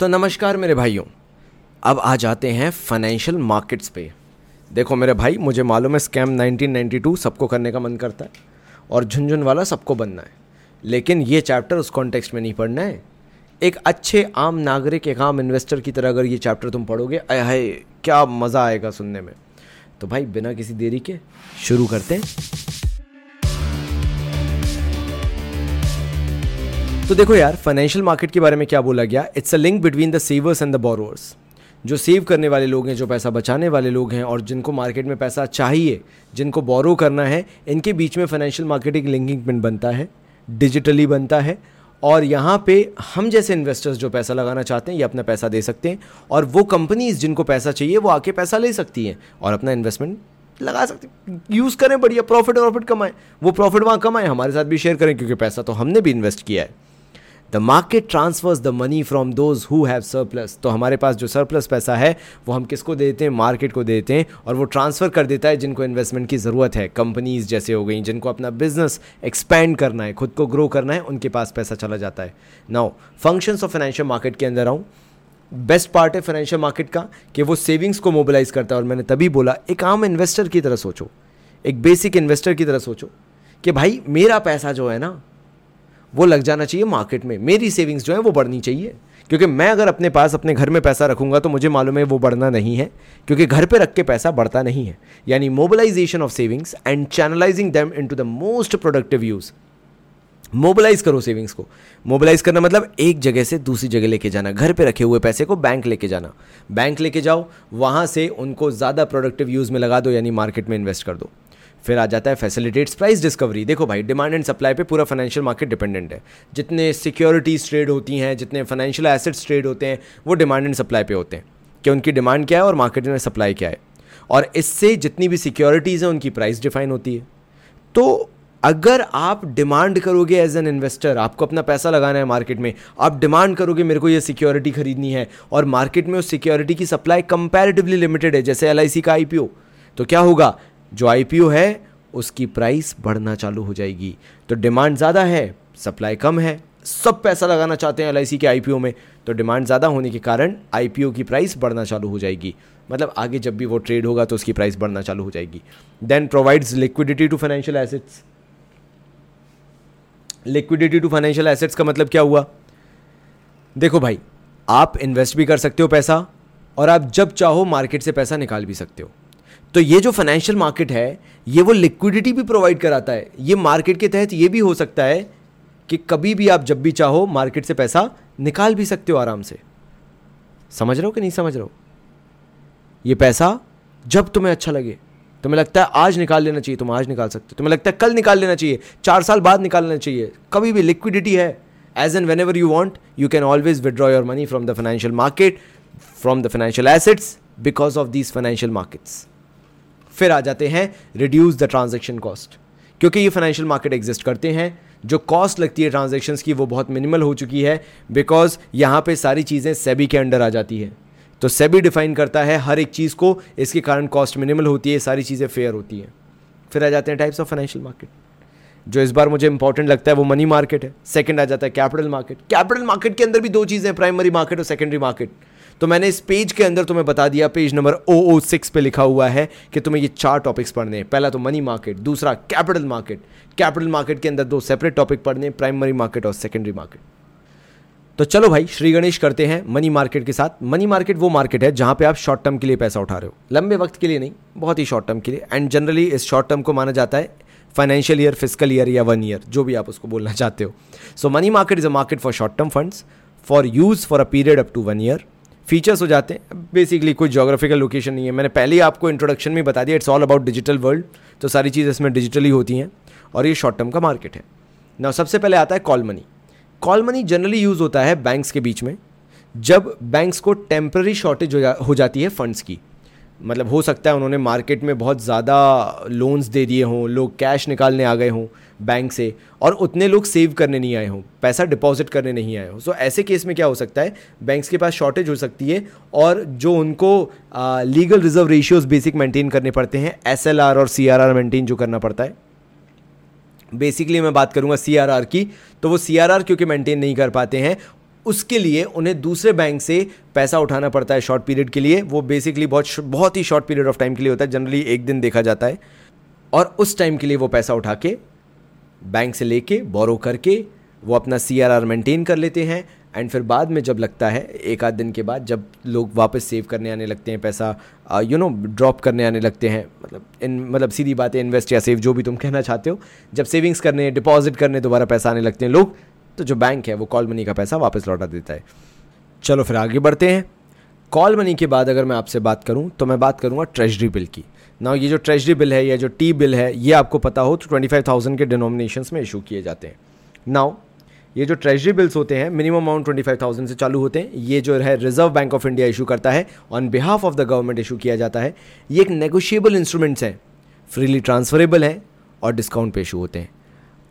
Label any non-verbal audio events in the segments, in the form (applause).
तो नमस्कार मेरे भाइयों। अब आ जाते हैं फाइनेंशियल मार्केट्स पे। देखो मेरे भाई, मुझे मालूम है स्कैम 1992 सबको करने का मन करता है और झुंझुन वाला सबको बनना है। लेकिन ये चैप्टर उस कॉन्टेक्स्ट में नहीं पढ़ना है। एक अच्छे आम नागरिक, एक आम इन्वेस्टर की तरह अगर ये चैप्टर तुम पढ़ोगे, अय क्या मज़ा आएगा सुनने में। तो भाई, बिना किसी देरी के शुरू करते हैं। तो देखो यार फाइनेंशियल मार्केट के बारे में क्या बोला गया? It's a link between the savers and the borrowers जो सेव करने वाले लोग हैं, जो पैसा बचाने वाले लोग हैं, और जिनको मार्केट में पैसा चाहिए, जिनको बोरो करना है, इनके बीच में फाइनेंशियल मार्केट एक लिंकिंग पिन बनता है डिजिटली बनता है, और यहाँ पे हम जैसे इन्वेस्टर्स जो पैसा लगाना चाहते हैं, ये अपना पैसा दे सकते हैं, और वो कंपनीज़ जिनको पैसा चाहिए, वो आके पैसा ले सकती हैं, और अपना इन्वेस्टमेंट लगा सकते यूज़ करें बढ़िया प्रॉफिट प्रॉफिट कमाएँ। वो प्रॉफिट वहाँ कमाएँ, हमारे साथ भी शेयर करें, क्योंकि पैसा तो हमने भी इन्वेस्ट किया है। The market transfers the money from those who have surplus तो हमारे पास जो सरप्लस पैसा है, वो हम किसको देते हैं? मार्केट को देते हैं और वो ट्रांसफ़र कर देता है जिनको इन्वेस्टमेंट की ज़रूरत है। कंपनीज़ जैसे हो गई, जिनको अपना बिज़नेस एक्सपैंड करना है, खुद को ग्रो करना है, उनके पास पैसा चला जाता है। Now functions of financial market के अंदर आऊँ। बेस्ट पार्ट है फाइनेंशियल मार्केट का कि वो सेविंग्स को मोबिलाइज करता है और मैंने तभी बोला, एक आम इन्वेस्टर की तरह सोचो। एक बेसिक इन्वेस्टर की तरह सोचो कि भाई, मेरा पैसा जो है ना वो लग जाना चाहिए मार्केट में। मेरी सेविंग्स जो है वो बढ़नी चाहिए। क्योंकि मैं अगर अपने पास, अपने घर में पैसा रखूँगा तो मुझे मालूम है वो बढ़ना नहीं है। क्योंकि घर पे रख के पैसा बढ़ता नहीं है। यानी mobilisation of savings and channelising them into the most productive use mobilise करो सेविंग्स को। मोबिलाइज करना मतलब एक जगह से दूसरी जगह लेके जाना। घर पे रखे हुए पैसे को बैंक लेके जाना। बैंक लेके जाओ, वहाँ से उनको ज़्यादा प्रोडक्टिव यूज़ में लगा दो, यानी मार्केट में इन्वेस्ट कर दो। फिर आ जाता है फैसिलिटेट्स प्राइस डिस्कवरी देखो भाई डिमांड एंड सप्लाई पे पूरा फाइनेंशियल मार्केट डिपेंडेंट है। जितने सिक्योरिटीज ट्रेड होती हैं, जितने फाइनेंशियल एसेट्स ट्रेड होते हैं, वो डिमांड एंड सप्लाई पे होते हैं। कि उनकी डिमांड क्या है और मार्केट में सप्लाई क्या है। और इससे जितनी भी सिक्योरिटीज़ हैं, उनकी प्राइस डिफाइन होती है। तो अगर आप डिमांड करोगे एज एन इन्वेस्टर आपको अपना पैसा लगाना है मार्केट में, आप डिमांड करोगे, मेरे को ये सिक्योरिटी खरीदनी है, और मार्केट में उस सिक्योरिटी की सप्लाई कंपैरेटिवली लिमिटेड है, जैसे एल का आईपीओ तो क्या होगा? जो आईपीओ है, उसकी प्राइस बढ़ना चालू हो जाएगी। तो डिमांड ज़्यादा है सप्लाई कम है, सब पैसा लगाना चाहते हैं एल के आईपीओ में तो डिमांड ज़्यादा होने के कारण आईपीओ की प्राइस बढ़ना चालू हो जाएगी। मतलब आगे जब भी वो ट्रेड होगा तो उसकी प्राइस बढ़ना चालू हो जाएगी। Then provides liquidity to financial assets liquidity to financial assets का मतलब क्या हुआ? देखो भाई, आप इन्वेस्ट भी कर सकते हो पैसा, और आप जब चाहो मार्केट से पैसा निकाल भी सकते हो। तो ये जो फाइनेंशियल मार्केट है, ये वो लिक्विडिटी भी प्रोवाइड कराता है। ये मार्केट के तहत ये भी हो सकता है कि कभी भी आप जब भी चाहो मार्केट से पैसा निकाल भी सकते हो आराम से। समझ रहे हो कि नहीं समझ रहे हो? ये पैसा जब तुम्हें अच्छा लगे, तुम्हें लगता है आज निकाल लेना चाहिए, तुम आज निकाल सकते हो। तुम्हें लगता है कल निकाल लेना चाहिए, चार साल बाद निकाल लेना चाहिए। कभी भी लिक्विडिटी है as and whenever you want you can always withdraw your money from the financial market from the financial assets because of these financial markets फिर आ जाते हैं रिड्यूस द ट्रांजेक्शन कॉस्ट क्योंकि ये फाइनेंशियल मार्केट एग्जिस्ट करते हैं, जो cost लगती है ट्रांजेक्शन्स की, वो बहुत मिनिमल हो चुकी है बिकॉज़ यहाँ पे सारी चीज़ें सेबी के अंडर आ जाती है. तो सेबी डिफाइन करता है हर एक चीज़ को, इसके कारण कॉस्ट मिनिमल होती है, सारी चीज़ें फेयर होती हैं. फिर आ जाते हैं टाइप्स ऑफ़ फाइनेंशियल मार्केट जो इस बार मुझे इंपॉर्टेंट लगता है वो मनी मार्केट है. सेकंड आ जाता है कैपिटल मार्केट कैपिटल मार्केट के अंदर भी दो चीज़ें प्राइमरी मार्केट और सेकेंडरी मार्केट तो मैंने इस पेज के अंदर तुम्हें बता दिया, page number O O six पर लिखा हुआ है कि तुम्हें ये चार टॉपिक्स पढ़ने हैं। पहला तो मनी मार्केट दूसरा कैपिटल मार्केट कैपिटल मार्केट के अंदर दो सेपरेट टॉपिक पढ़ने प्राइमरी मार्केट और सेकेंडरी मार्केट तो चलो भाई, श्री गणेश करते हैं मनी मार्केट के साथ। मनी मार्केट वो मार्केट है जहाँ पे आप शॉर्ट टर्म के लिए पैसा उठा रहे हो। लंबे वक्त के लिए नहीं, बहुत ही शॉर्ट टर्म के लिए। एंड जनरली इस शॉर्ट टर्म को माना जाता है फाइनेंशियल ईयर फ़िज़िकल ईयर या वन ईयर जो भी आप उसको बोलना चाहते हो। So money market is a market for short term funds for use for a period up to one year features हो जाते हैं। बेसिकली कोई जोग्राफिकल लोकेशन नहीं है। मैंने पहले ही आपको इंट्रोडक्शन में बता दिया it's all about digital world तो सारी चीज़ इसमें डिजिटली होती हैं और ये शॉर्ट टर्म का मार्केट है। ना सबसे पहले आता है call money call money generally use होता है बैंक्स के बीच में जब बैंक्स को टेम्प्रेरी शॉर्टेज हो, जा, हो जाती है फंड्स की। मतलब हो सकता है उन्होंने मार्केट में बहुत ज़्यादा लोन्स दे दिए हों, लोग कैश निकालने आ गए हों बैंक से और उतने लोग सेव करने नहीं आए हों, पैसा डिपॉजिट करने नहीं आए हों। सो ऐसे केस में क्या हो सकता है? बैंक्स के पास शॉर्टेज हो सकती है और जो उनको legal reserve ratios basic maintain करने पड़ते हैं एसएलआर और सीआरआर मेंटेन जो करना पड़ता है। बेसिकली मैं बात करूँगा सीआरआर की तो वो सी क्योंकि मेंटेन नहीं कर पाते हैं उसके लिए उन्हें दूसरे बैंक से पैसा उठाना पड़ता है शॉर्ट पीरियड के लिए। वो बेसिकली बहुत बहुत ही शॉर्ट पीरियड ऑफ़ टाइम के लिए होता है। जनरली एक दिन देखा जाता है। और उस टाइम के लिए वो पैसा उठा के बैंक से लेके बोरो करके वो अपना सी आर आर मेंटेन कर लेते हैं। एंड फिर बाद में जब लगता है, एक आध दिन के बाद जब लोग वापस सेव करने आने लगते हैं पैसा यू नो ड्रॉप करने आने लगते हैं मतलब इन मतलब सीधी बात इन्वेस्ट या सेव जो भी तुम कहना चाहते हो, जब सेविंग्स करने डिपॉजिट करने दोबारा पैसा आने लगते हैं लोग तो जो बैंक है, वो कॉल मनी का पैसा वापस लौटा देता है। चलो फिर आगे बढ़ते हैं। कॉल मनी के बाद अगर मैं आपसे बात करूँ तो मैं बात करूँगा ट्रेजरी बिल की। ना ये जो ट्रेजरी बिल है, या जो टी बिल है, ये आपको पता हो तो ट्वेंटी फाइव थाउज़ेंड के डिनोमिनेशन में इशू किए जाते हैं। नाउ ये जो ट्रेजरी बिल्स होते हैं minimum amount twenty five thousand से चालू होते हैं। ये जो है Reserve Bank of India issue करता है। On behalf of the government issue किया जाता है। ये एक नेगोशिएबल इंस्ट्रूमेंट्स हैं। फ्रीली ट्रांसफरेबल है और डिस्काउंट पे इशू होते हैं।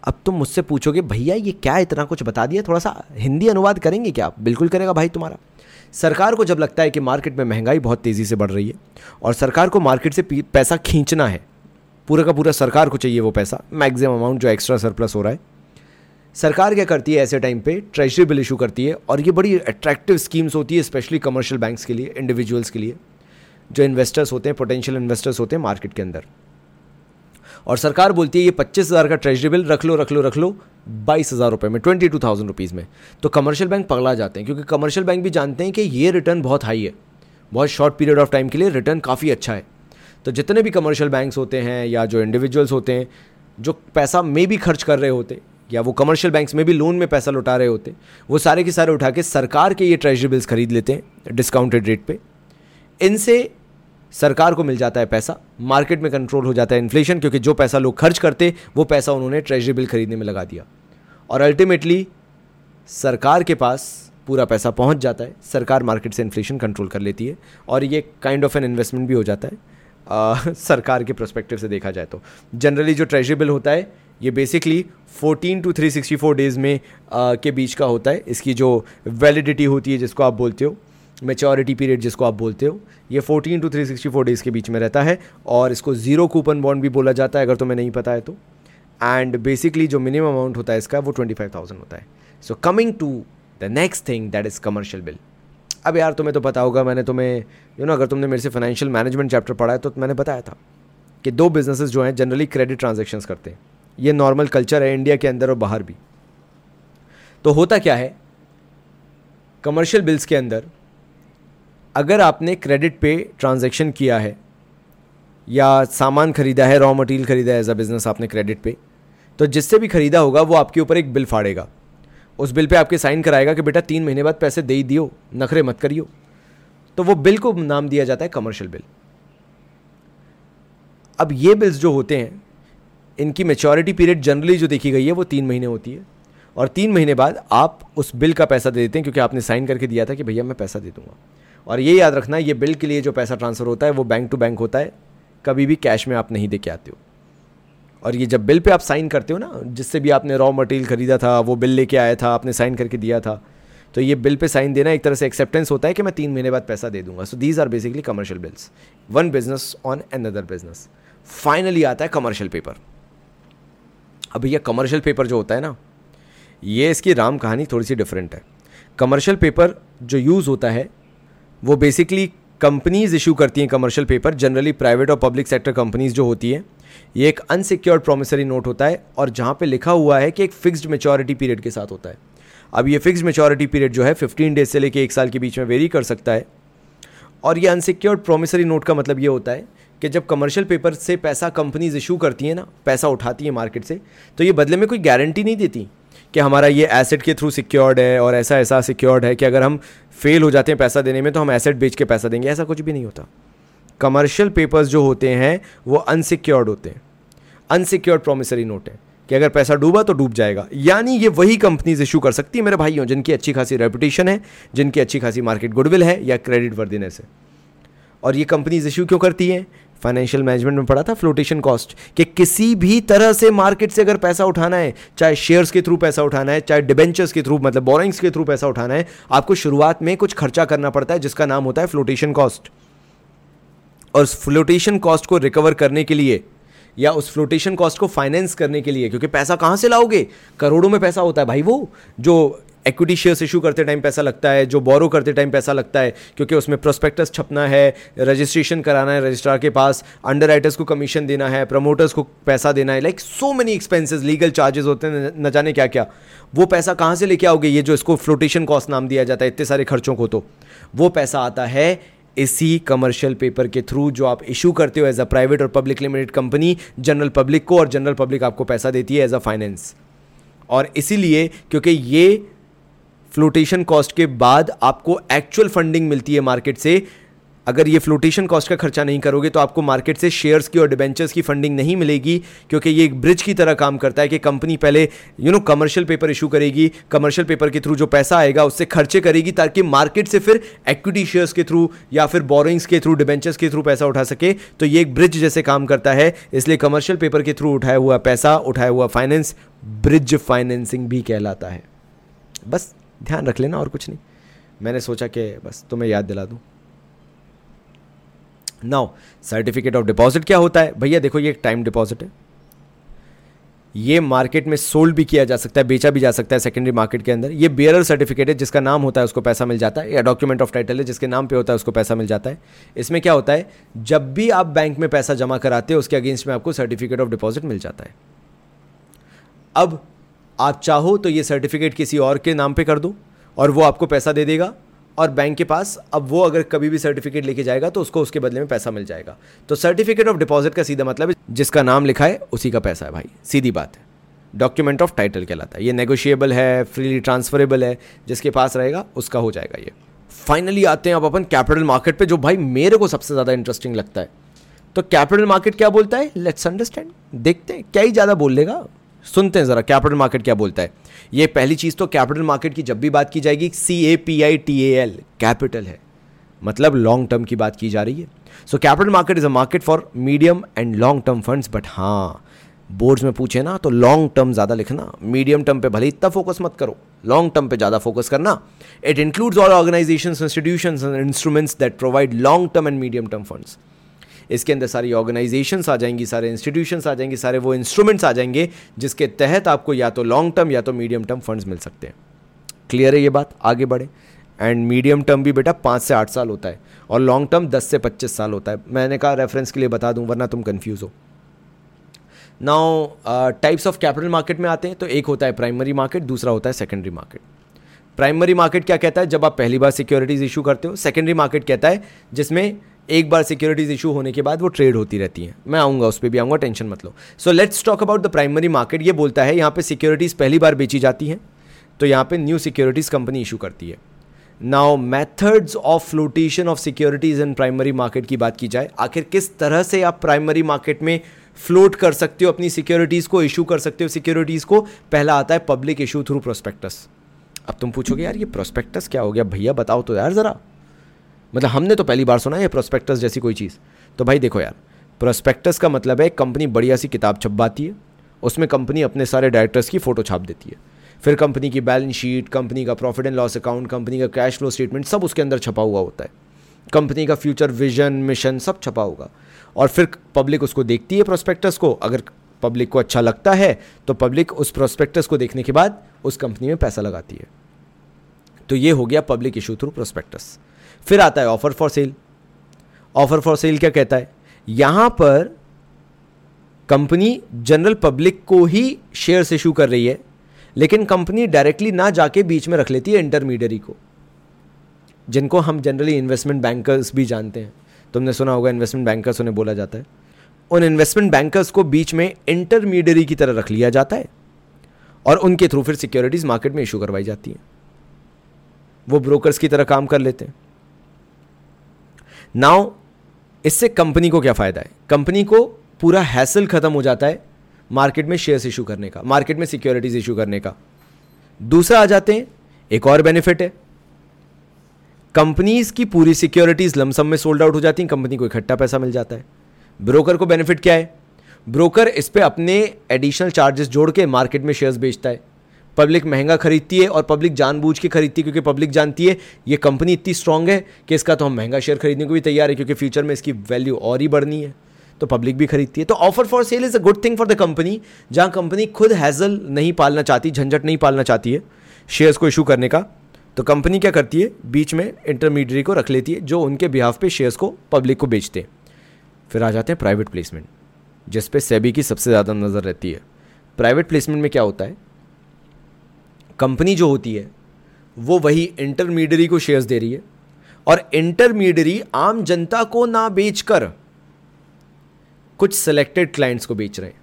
अब तुम मुझसे पूछोगे, भैया, ये क्या इतना कुछ बता दिया? थोड़ा सा हिंदी अनुवाद करेंगे क्या? बिल्कुल करेगा भाई तुम्हारा। सरकार को जब लगता है कि मार्केट में महँगाई बहुत तेज़ी से बढ़ रही है और सरकार को मार्केट से पैसा खींचना है, पूरा का पूरा सरकार को चाहिए वो पैसा, मैक्सिमम अमाउंट जो एक्स्ट्रा सरप्लस हो रहा है, सरकार क्या करती है ऐसे टाइम पे? ट्रेजरी बिल इशू करती है और ये बड़ी अट्रैक्टिव स्कीम्स होती है स्पेशली कमर्शियल बैंक्स के लिए इंडिविजुअल्स के लिए, जो इन्वेस्टर्स होते हैं पोटेंशियल इन्वेस्टर्स होते हैं मार्केट के अंदर। और सरकार बोलती है, ये पच्चीस हज़ार का ट्रेजरी बिल रख लो रख लो रख लो, बाईस हज़ार रुपये में ट्वेंटी टू थाउज़ेंड रुपीज़ में. तो कमर्शियल बैंक पगला जाते हैं, क्योंकि कमर्शियल बैंक भी जानते हैं कि ये रिटर्न बहुत हाई है। बहुत शॉर्ट पीरियड ऑफ़ टाइम के लिए रिटर्न काफ़ी अच्छा है। तो जितने भी कमर्शियल बैंक्स होते हैं, या जो इंडिविजुअल्स होते हैं, जो पैसा मे भी खर्च कर रहे होते, या वो कमर्शियल बैंक्स में भी लोन में पैसा लुटा रहे होते, वो सारे के सारे उठा के सरकार के ये ट्रेजरी बिल्स खरीद लेते हैं डिस्काउंटेड रेट पे। इनसे सरकार को मिल जाता है पैसा मार्केट में कंट्रोल हो जाता है इन्फ्लेशन क्योंकि जो पैसा लोग खर्च करते वो पैसा उन्होंने ट्रेजरी बिल खरीदने में लगा दिया। और अल्टीमेटली सरकार के पास पूरा पैसा पहुँच जाता है सरकार मार्केट से इन्फ्लेशन कंट्रोल कर लेती है और ये काइंड ऑफ़ एन इन्वेस्टमेंट भी हो जाता है आ, (laughs) सरकार के प्रोस्पेक्टिव से देखा जाए तो। जनरली जो ट्रेजरी बिल होता है ये बेसिकली 14 टू 364 डेज़ में आ, के बीच का होता है। इसकी जो वैलिडिटी होती है जिसको आप बोलते हो मेचोरिटी पीरियड जिसको आप बोलते हो ये 14 टू 364 डेज़ के बीच में रहता है और इसको ज़ीरो कूपन बॉन्ड भी बोला जाता है अगर तुम्हें नहीं पता है तो। एंड बेसिकली जो मिनिमम अमाउंट होता है इसका वो 25,000 होता है। So coming to the next thing that is commercial bill अब यार तुम्हें तो पता होगा मैंने तुम्हें यू नो अगर तुमने मेरे से फाइनेंशियल मैनेजमेंट चैप्टर पढ़ा है तो मैंने बताया था कि दो बिजनेसेस जो हैं जनरली क्रेडिट ट्रांजेक्शन करते हैं। ये नॉर्मल कल्चर है इंडिया के अंदर और बाहर भी। तो होता क्या है? कमर्शियल बिल्स के अंदर अगर आपने क्रेडिट पे ट्रांजैक्शन किया है, या सामान खरीदा है रॉ मटेरियल खरीदा है एज अ बिज़नेस आपने क्रेडिट पे तो जिससे भी खरीदा होगा, वो आपके ऊपर एक बिल फाड़ेगा। उस बिल पे आपके साइन कराएगा कि, बेटा, तीन महीने बाद पैसे दे ही दियो, नखरे मत करियो। तो वो बिल को नाम दिया जाता है कमर्शियल बिल अब ये बिल्स जो होते हैं, इनकी मेचोरिटी पीरियड जनरली जो देखी गई है, वो तीन महीने होती है। और तीन महीने बाद आप उस बिल का पैसा दे देते हैं, क्योंकि आपने साइन करके दिया था कि, भैया, मैं पैसा दे दूँगा। और ये याद रखना, ये बिल के लिए जो पैसा ट्रांसफ़र होता है, वो बैंक टू बैंक होता है। कभी भी कैश में आप नहीं दे के आते हो। और ये जब बिल पे आप साइन करते हो ना, जिससे भी आपने रॉ मटेरियल खरीदा था, वो बिल लेके आया था, आपने साइन करके दिया था तो ये बिल पे साइन देना एक तरह से एक्सेप्टेंस होता है कि मैं तीन महीने बाद पैसा दे दूँगा। So these are basically commercial bills one business on another business finally आता है कमर्शियल पेपर अब भैया कमर्शियल पेपर जो होता है ना, ये इसकी राम कहानी थोड़ी सी डिफरेंट है। कमर्शियल पेपर जो यूज़ होता है वो बेसिकली कंपनीज़ इशू करती हैं कमर्शियल पेपर जनरली प्राइवेट और पब्लिक सेक्टर कंपनीज़ जो होती हैं, ये एक अनसिक्योर्ड प्रोमिसरी नोट होता है और जहाँ पे लिखा हुआ है कि एक फिक्स्ड मेचोरिटी पीरियड के साथ होता है। अब ये फिक्स्ड मेचोरिटी पीरियड जो है 15 डेज़ से लेके एक साल के बीच में वेरी कर सकता है और ये अनसिक्योर्ड प्रोमिसरी नोट का मतलब ये होता है कि जब कमर्शियल पेपर से पैसा कंपनीज़ इशू करती हैं ना, पैसा उठाती हैं मार्केट से तो ये बदले में कोई गारंटी नहीं देती। कि हमारा ये एसेट के थ्रू सिक्योर्ड है और ऐसा ऐसा सिक्योर्ड है कि अगर हम फेल हो जाते हैं पैसा देने में तो हम एसेट बेच के पैसा देंगे। ऐसा कुछ भी नहीं होता। कमर्शियल पेपर्स जो होते हैं, वो अनसिक्योर्ड होते हैं। अनसिक्योर्ड प्रोमिसरी नोट है कि अगर पैसा डूबा तो डूब जाएगा। यानी ये वही कंपनीज़ इशू कर सकती है मेरे भाइयों, जिनकी अच्छी खासी रेपुटेशन है, जिनकी अच्छी खासी मार्केट गुडविल है या क्रेडिट वर्दीनेस है। और ये कंपनीज़ इशू क्यों करती हैं? फाइनेंशियल मैनेजमेंट में पढ़ा था फ्लोटेशन कॉस्ट कि किसी भी तरह से मार्केट से अगर पैसा उठाना है, चाहे शेयर्स के थ्रू पैसा उठाना है, चाहे डिबेंचर्स के थ्रू मतलब बोरिंग्स के थ्रू पैसा उठाना है, आपको शुरुआत में कुछ खर्चा करना पड़ता है, जिसका नाम होता है फ्लोटेशन कॉस्ट और फ्लोटेशन कॉस्ट को रिकवर करने के लिए या उस फ्लोटेशन कॉस्ट को फाइनेंस करने के लिए, क्योंकि पैसा कहाँ से लाओगे? करोड़ों में पैसा होता है भाई वो, जो इक्विटी शेयर्स इशू करते टाइम पैसा लगता है, जो बोरो करते टाइम पैसा लगता है, क्योंकि उसमें प्रोस्पेक्टस छपना है रजिस्ट्रेशन कराना है रजिस्ट्रार के पास अंडर को कमीशन देना है प्रमोटर्स को पैसा देना है like so many expenses legal charges होते हैं, न जाने क्या क्या वो पैसा कहाँ से लेके आओगे? ये जो इसको फ्लोटेशन कॉस्ट नाम दिया जाता है, इतने सारे खर्चों को तो। वो पैसा आता है इसी कमर्शियल पेपर के थ्रू जो आप इशू करते हो एज अ प्राइवेट और public limited company general public को और जनरल पब्लिक आपको पैसा देती है एज अ फाइनेंस और इसीलिए, क्योंकि ये फ्लोटेशन कॉस्ट के बाद आपको एक्चुअल फंडिंग मिलती है मार्केट से। अगर ये फ्लोटेशन कॉस्ट का खर्चा नहीं करोगे तो आपको मार्केट से शेयर्स की और डिबेंचर्स की फंडिंग नहीं मिलेगी, क्योंकि ये एक ब्रिज की तरह काम करता है कि कंपनी पहले you know commercial paper issue करेगी कमर्शियल पेपर के थ्रू जो पैसा आएगा, उससे खर्चे करेगी, ताकि मार्केट से फिर एक्विटी शेयर्स के थ्रू या फिर बोरिंग्स के थ्रू डिबेंचर्स के थ्रू पैसा उठा सके। तो ये एक ब्रिज जैसे काम करता है, इसलिए कमर्शियल पेपर के थ्रू उठाया हुआ पैसा, उठाया हुआ फाइनेंस ब्रिज फाइनेंसिंग भी कहलाता है। बस। ध्यान रख लेना और कुछ नहीं। मैंने सोचा कि बस तुम्हें याद दिला दूँ। नाउ सर्टिफिकेट ऑफ़ डिपॉजिट क्या होता है? भैया, देखो ये एक टाइम डिपॉजिट है। ये मार्केट में सोल्ड भी किया जा सकता है, बेचा भी जा सकता है सेकेंडरी मार्केट के अंदर। ये बेयर सर्टिफिकेट है, जिसका नाम होता है उसको पैसा मिल जाता है, या डॉक्यूमेंट ऑफ़ टाइटल है, जिसके नाम पे होता है उसको पैसा मिल जाता है। इसमें क्या होता है? जब भी आप बैंक में पैसा जमा कराते हो, उसके अगेंस्ट में आपको सर्टिफिकेट ऑफ़ डिपॉजिट मिल जाता है। अब आप चाहो तो ये सर्टिफिकेट किसी और के नाम पे कर दो, और वो आपको पैसा दे देगा, और बैंक के पास अब वो अगर कभी भी सर्टिफिकेट लेके जाएगा तो उसको उसके बदले में पैसा मिल जाएगा। तो सर्टिफिकेट ऑफ़ डिपॉजिट का सीधा मतलब जिसका नाम लिखा है, उसी का पैसा है भाई, सीधी बात है। डॉक्यूमेंट ऑफ़ टाइटल कहलाता है। ये नेगोशिएबल है फ्रीली ट्रांसफरेबल है, जिसके पास रहेगा, उसका हो जाएगा ये। फाइनली आते हैं अब अपन कैपिटल मार्केट पे, जो भाई मेरे को सबसे ज़्यादा इंटरेस्टिंग लगता है। तो कैपिटल मार्केट क्या बोलता है? लेट्स अंडरस्टैंड देखते हैं, क्या ही ज़्यादा बोल लेगा। सुनते हैं ज़रा, कैपिटल मार्केट क्या बोलता है? ये पहली चीज़ तो कैपिटल मार्केट की जब भी बात की जाएगी C A P I T A L capital है। मतलब लॉन्ग टर्म की बात की जा रही है। So capital market is a market for medium and long term funds but हाँ बोर्ड्स में पूछे ना तो लॉन्ग टर्म ज़्यादा लिखना मीडियम टर्म पे भले इतना फोकस मत करो। लॉन्ग टर्म पे ज़्यादा फोकस करना। It includes all organisation institution and instruments that provide long term and medium term funds इसके अंदर सारी ऑर्गेनाइजेशंस आ जाएँगी, सारे इंस्टीट्यूशंस आ जाएँगे, सारे वो इंस्ट्रूमेंट्स आ जाएँगे, जिसके तहत आपको या तो लॉन्ग टर्म या तो मीडियम टर्म फंड्स मिल सकते हैं। क्लियर है ये बात? आगे बढ़े। एंड मीडियम टर्म भी बेटा पाँच से आठ साल होता है और लॉन्ग टर्म दस से पच्चीस साल होता है। मैंने कहा रेफरेंस के लिए बता दूँ, वरना तुम कन्फ्यूज़ हो। Now types of capital market में आते हैं तो एक होता है प्राइमरी मार्केट दूसरा होता है सेकेंडरी मार्केट प्राइमरी मार्केट क्या कहता है? जब आप पहली बार सिक्योरिटीज इशू करते हो सेकेंडरी मार्केट कहता है, जिसमें एक बार सिक्योरिटीज इशू होने के बाद वो ट्रेड होती रहती हैं। मैं आऊँगा, उस पर भी आऊँगा टेंशन मत लो। So let's talk about the primary market ये बोलता है, यहाँ पे सिक्योरिटीज़ पहली बार बेची जाती हैं तो यहाँ पे न्यू सिक्योरिटीज़ कंपनी इशू करती है। Now methods of flotation of securities in primary market की बात की जाए, आखिर किस तरह से आप प्राइमरी मार्केट में फ्लोट कर सकते हो, अपनी सिक्योरिटीज़ को इशू कर सकते हो सिक्योरिटीज़ को? पहला आता है पब्लिक इशू थ्रू प्रोस्पेक्टस अब तुम पूछोगे, यार, ये प्रोस्पेक्टस क्या हो गया? भैया, बताओ तो यार ज़रा। मतलब हमने तो पहली बार सुना है प्रोस्पेक्टस जैसी कोई चीज़। तो भाई देखो यार प्रोस्पेक्टस का मतलब है कंपनी बढ़िया सी किताब छपवाती है, उसमें कंपनी अपने सारे डायरेक्टर्स की फ़ोटो छाप देती है। फिर कंपनी की बैलेंस शीट कंपनी का profit and loss account company का कैश फ्लो स्टेटमेंट सब उसके अंदर छपा हुआ होता है। कंपनी का फ्यूचर विजन मिशन सब छपा होगा। और फिर पब्लिक उसको देखती है प्रोस्पेक्टस को। अगर पब्लिक को अच्छा लगता है तो पब्लिक उस प्रोस्पेक्टस को देखने के बाद उस कंपनी में पैसा लगाती है। तो ये हो गया पब्लिक इशू थ्रू प्रोस्पेक्टस फिर आता है offer for sale offer for sale क्या कहता है? यहाँ पर कंपनी जनरल पब्लिक को ही शेयर्स इशू कर रही है, लेकिन कंपनी डायरेक्टली ना जाके बीच में रख लेती है इंटरमीडियरी को। जिनको हम जनरली इन्वेस्टमेंट बैंकर्स भी जानते हैं। तुमने सुना होगा इन्वेस्टमेंट बैंकर्स उन्हें बोला जाता है। उन इन्वेस्टमेंट बैंकर्स को बीच में इंटरमीडियरी की तरह रख लिया जाता है और उनके थ्रू फिर सिक्योरिटीज मार्केट में इशू करवाई जाती हैं। वो ब्रोकर्स की तरह काम कर लेते हैं। नाउ इससे कंपनी को क्या फ़ायदा है? कंपनी को पूरा हैसल ख़त्म हो जाता है मार्केट में शेयर्स इशू करने का मार्केट में सिक्योरिटीज इशू करने का। दूसरा आ जाते हैं, एक और बेनिफिट है। कंपनीज़ की पूरी सिक्योरिटीज लमसम में सोल्ड आउट हो जाती हैं कंपनी को इकट्ठा पैसा मिल जाता है। ब्रोकर को बेनिफिट क्या है? ब्रोकर इस पर अपने एडिशनल चार्जेस जोड़ के मार्केट में शेयर्स बेचता है। पब्लिक महँगा खरीदती है और पब्लिक जानबूझ के खरीदती है, क्योंकि पब्लिक जानती है, ये कंपनी इतनी स्ट्रांग है कि इसका तो हम महँगा शेयर खरीदने को भी तैयार है, क्योंकि फ्यूचर में इसकी वैल्यू और ही बढ़नी है। तो पब्लिक भी खरीदती है। तो offer for sale is a good thing for the company जहाँ कंपनी खुद हैजल नहीं पालना चाहती, झंझट नहीं पालना चाहती है शेयर्स को इशू करने का। तो कंपनी क्या करती है? बीच में इंटरमीडियरी को रख लेती है, जो उनके बिहाफ पे शेयर्स को पब्लिक को बेचते हैं। फिर आ जाते हैं प्राइवेट प्लेसमेंट जिस पे सेबी की सबसे ज़्यादा नज़र रहती है। प्राइवेट प्लेसमेंट में क्या होता है? कंपनी जो होती है, वो वही इंटरमीडियरी को शेयर्स दे रही है। और इंटरमीडियरी आम जनता को ना बेचकर कुछ सिलेक्टेड क्लाइंट्स को बेच रहे हैं।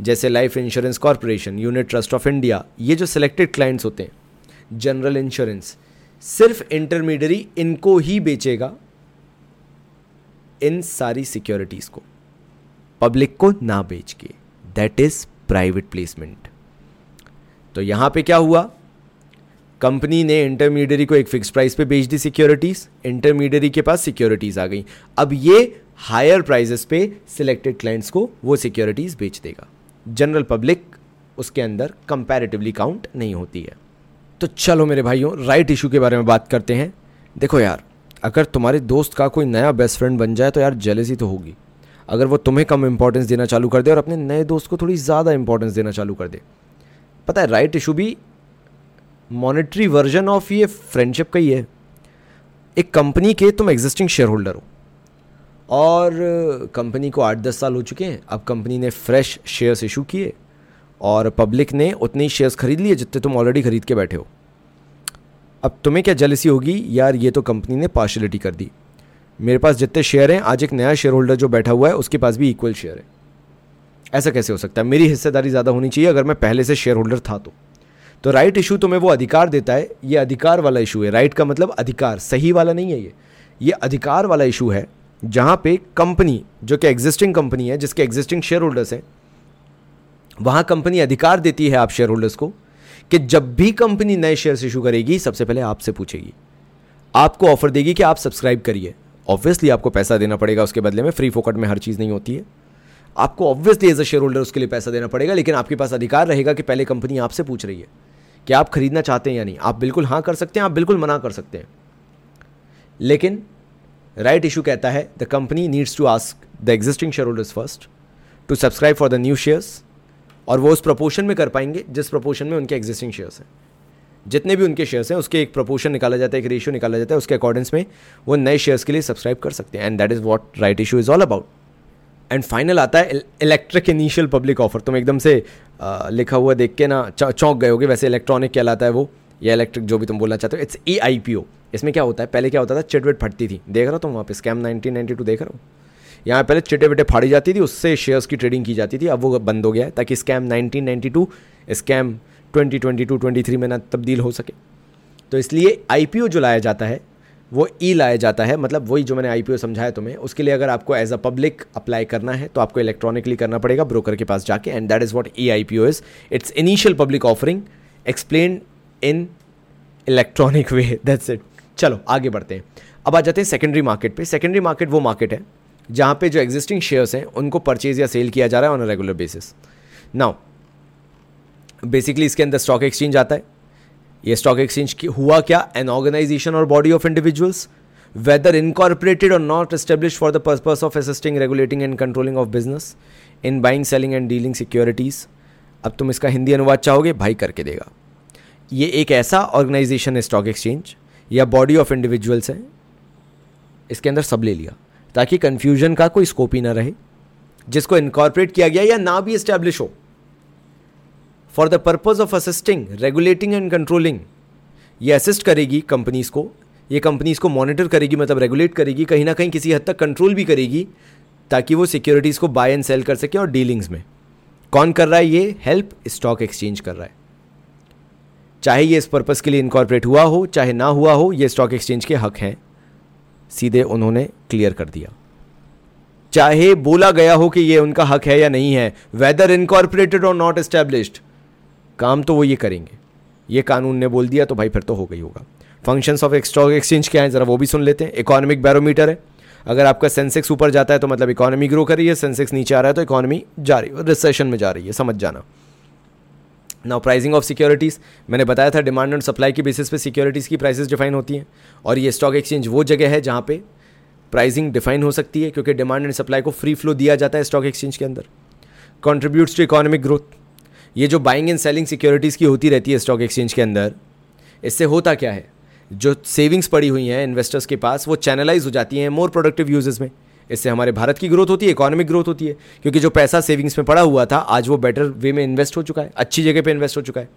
जैसे Life Insurance Corporation Unit Trust of India ये जो सिलेक्टेड क्लाइंट्स होते हैं जनरल इंश्योरेंस सिर्फ़ इंटरमीडियरी इनको ही बेचेगा इन सारी सिक्योरिटीज को। पब्लिक को ना बेच के। दैट इज़ प्राइवेट प्लेसमेंट तो यहाँ पे क्या हुआ? कंपनी ने इंटरमीडियरी को एक फिक्स प्राइस पे बेच दी सिक्योरिटीज। इंटरमीडियरी के पास सिक्योरिटीज आ गई। अब ये हायर प्राइजेस पे सिलेक्टेड क्लाइंट्स को वो सिक्योरिटीज बेच देगा। जनरल पब्लिक, उसके अंदर कंपैरेटिवली काउंट नहीं होती है। तो चलो मेरे भाइयों, राइट इशू के बारे में बात करते हैं। देखो यार, अगर तुम्हारे दोस्त का कोई नया बेस्ट फ्रेंड बन जाए तो यार जेलसी तो होगी। अगर वो तुम्हें कम इंपॉर्टेंस देना चालू कर दे और अपने नए दोस्त को थोड़ी ज़्यादा इंपॉर्टेंस देना चालू कर दे। पता है राइट इशू भी मॉनेटरी वर्जन ऑफ़ ये फ्रेंडशिप का ही है। एक कंपनी के तुम एग्जिस्टिंग शेयर होल्डर हो। और कंपनी को आठ दस साल हो चुके हैं। अब कंपनी ने फ्रेश शेयर्स इशू किए और पब्लिक ने उतने ही शेयर्स खरीद लिए जितने तुम ऑलरेडी खरीद के बैठे हो। अब तुम्हें क्या जलसी होगी? यार, ये तो कंपनी ने पार्शलिटी कर दी। मेरे पास जितने शेयर हैं, आज एक नया शेयर होल्डर जो बैठा हुआ है, उसके पास भी इक्वल शेयर है। ऐसा कैसे हो सकता है? मेरी हिस्सेदारी ज़्यादा होनी चाहिए अगर मैं पहले से शेयर होल्डर था तो। तो राइट इशू तुम्हें वो अधिकार देता है, ये अधिकार वाला इशू है। राइट का मतलब अधिकार, सही वाला नहीं है ये। ये अधिकार वाला इशू है, जहाँ पे कंपनी जो कि एग्जिस्टिंग कंपनी है, जिसके एग्जिस्टिंग शेयर होल्डर्स हैं, वहाँ कंपनी अधिकार देती है आप शेयर होल्डर्स को कि जब भी कंपनी नए शेयर इशू करेगी, सबसे पहले आपसे पूछेगी। आपको ऑफ़र देगी कि आप सब्सक्राइब करिए। ऑब्वियसली आपको पैसा देना पड़ेगा, उसके बदले में फ्री फोकट में हर चीज़ नहीं होती है। आपको obviously as a share holder उसके लिए पैसा देना पड़ेगा, लेकिन आपके पास अधिकार रहेगा कि पहले कंपनी आपसे पूछ रही है कि आप खरीदना चाहते हैं या नहीं। आप बिल्कुल हाँ कर सकते हैं, आप बिल्कुल मना कर सकते हैं। लेकिन राइट right इशू कहता है the company needs to ask the existing shareholders first to subscribe for the new shares और वो उस प्रपोर्शन में कर पाएँगे जिस प्रपोर्शन में उनके एग्जिस्टिंग शेयर्स हैं। जितने भी उनके शेयर्स हैं, उसके एक प्रपोर्शन निकाला जाता है, एक रेशियो निकाला जाता है, उसके अकॉर्डिंग्स में वो नए शेयर्स के लिए सब्सक्राइब कर सकते हैं। And that is what right issue is all about and final आता है इलेक्ट्रिक इनिशियल पब्लिक ऑफ़र तुम एकदम से आ, लिखा हुआ देख के ना चौंक गए होगे वैसे इलेक्ट्रॉनिक कहलाता है वो या इलेक्ट्रिक जो भी तुम बोलना चाहते हो इट्स ए आई पी ओ इसमें क्या होता है? पहले क्या होता था? चिटविट फटती थी। देख रहा हो तुम वहाँ पे स्कैम नाइनटीन नाइनटी टू देख रहा हो? यहाँ पहले चिटे विटे फाड़ी जाती थी उससे शेयर्स की ट्रेडिंग की जाती थी अब वो बंद हो गया है ताकि स्कैम 1992 स्कैम 2022 23 में ना तब्दील हो सके। तो इसलिए आई पी ओ जो लाया जाता है वो ई लाया जाता है मतलब वही जो मैंने आईपीओ समझाया तुम्हें, उसके लिए अगर आपको एज अ पब्लिक अप्लाई करना है तो आपको इलेक्ट्रॉनिकली करना पड़ेगा ब्रोकर के पास जाके and that is what E I P O is its initial public offering explain in electronic way that's it चलो, आगे बढ़ते हैं। अब आ जाते हैं सेकेंडरी मार्केट पे। सेकेंडरी मार्केट वो मार्केट है, जहाँ पे जो एग्जिस्टिंग शेयर्स हैं, उनको परचेज या सेल किया जा रहा है on a regular basis now basically इसके अंदर स्टॉक एक्सचेंज आता है। ये स्टॉक एक्सचेंज हुआ क्या? An organisation or body of individuals whether incorporated or not establish for the purpose of assisting regulating and controlling of business in buying selling and dealing securities अब तुम इसका हिंदी अनुवाद चाहोगे? भाई करके देगा। ये एक ऐसा ऑर्गेनाइजेशन है स्टॉक एक्सचेंज या बॉडी ऑफ़ इंडिविजुअल्स है। इसके अंदर सब ले लिया, ताकि कन्फ्यूज़न का कोई स्कोप ही ना रहे। जिसको इनकॉर्पोरेट किया गया या ना भी इस्टेब्लिश हो। For the purpose of assisting regulating and controlling ये असिस्ट करेगी कंपनीज़ को, ये कंपनीज़ को मॉनिटर करेगी मतलब रेगुलेट करेगी, कहीं ना कहीं किसी हद तक कंट्रोल भी करेगी, ताकि वो सिक्योरिटीज़ को बाय एंड सेल कर सके और डीलिंग्स में। कौन कर रहा है ये? हेल्प स्टॉक एक्सचेंज कर रहा है। चाहे ये इस पर्पज़ के लिए इनकॉर्पोरेट हुआ हो, चाहे ना हुआ हो, ये स्टॉक एक्सचेंज के हक हैं। सीधे उन्होंने क्लियर कर दिया। चाहे बोला गया हो कि ये उनका हक है या नहीं है whether incorporated or not established काम तो वो ये करेंगे। ये कानून ने बोल दिया तो भाई फिर तो हो गई होगा। फ़ंक्शंस ऑफ़ स्टॉक एक्सचेंज क्या है? ज़रा वो भी सुन लेते हैं। इकोनॉमिक बैरोमीटर है। अगर आपका सेंसेक्स ऊपर जाता है तो मतलब इकोनॉमी ग्रो कर रही है। सेंसेक्स नीचे आ रहा है तो इकोनॉमी जा रही है। रिसेशन में जा रही है, समझ जाना। नाउ प्राइसिंग ऑफ़ सिक्योरिटीज़ मैंने बताया था डिमांड एंड सप्लाई की बेसिस पे सिक्योरिटीज़ की प्राइसेस डिफाइन होती हैं। और ये स्टॉक एक्सचेंज वो जगह है जहाँ पे प्राइसिंग डिफाइन हो सकती है, क्योंकि डिमांड एंड सप्लाई को फ्री फ्लो दिया जाता है स्टॉक एक्सचेंज के अंदर। कॉन्ट्रीब्यूट्स टू इकोनॉमिक ग्रोथ ये जो बाइंग एंड सेलिंग सिक्योरिटीज़ की होती रहती है स्टॉक एक्सचेंज के अंदर, इससे होता क्या है? जो सेविंग्स पड़ी हुई हैं इन्वेस्टर्स के पास, वो चैनलाइज हो जाती हैं मोर प्रोडक्टिव यूजेस में। इससे हमारे भारत की ग्रोथ होती है इकोनॉमिक ग्रोथ होती है, क्योंकि जो पैसा सेविंग्स में पड़ा हुआ था, आज वो बेटर वे में इन्वेस्ट हो चुका है, अच्छी जगह पे इन्वेस्ट हो चुका है।